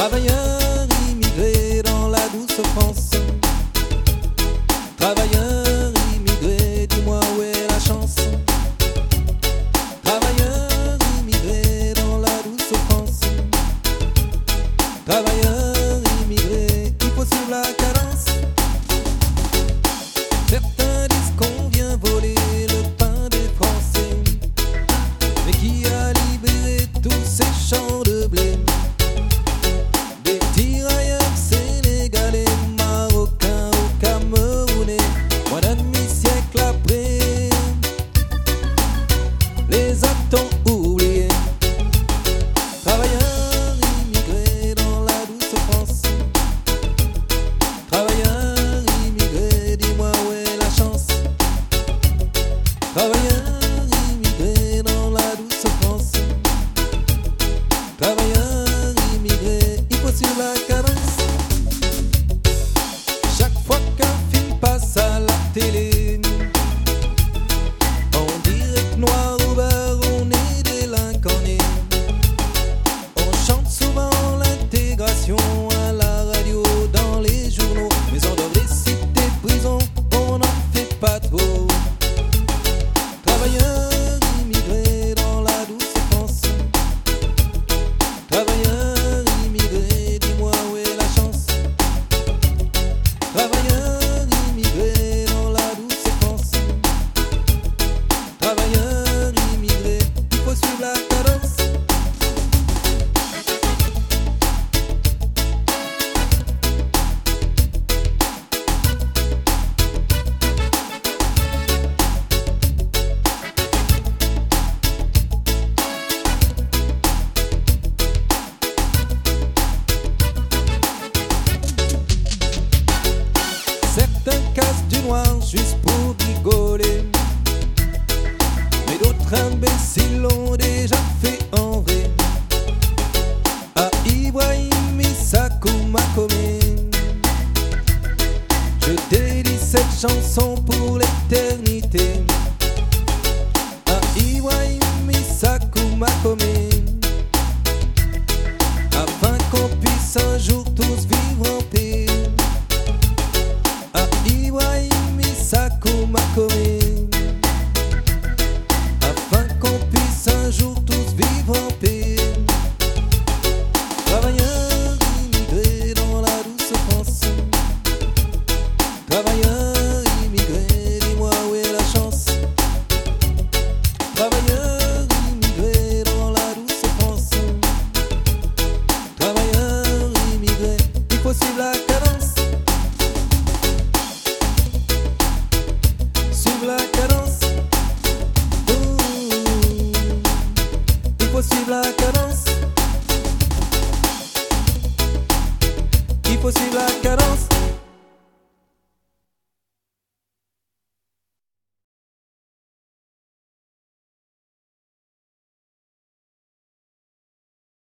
Travailler les a-t-on oubliés Travailleurs immigrés dans la douce France. Travailleurs immigrés, dis-moi où est la chance Travailleurs immigrés dans la douce France. Travailleurs immigrés, il faut sur la cadence. Chaque fois qu'un film passe à la télé. train de l'ont déjà fait en. was he like?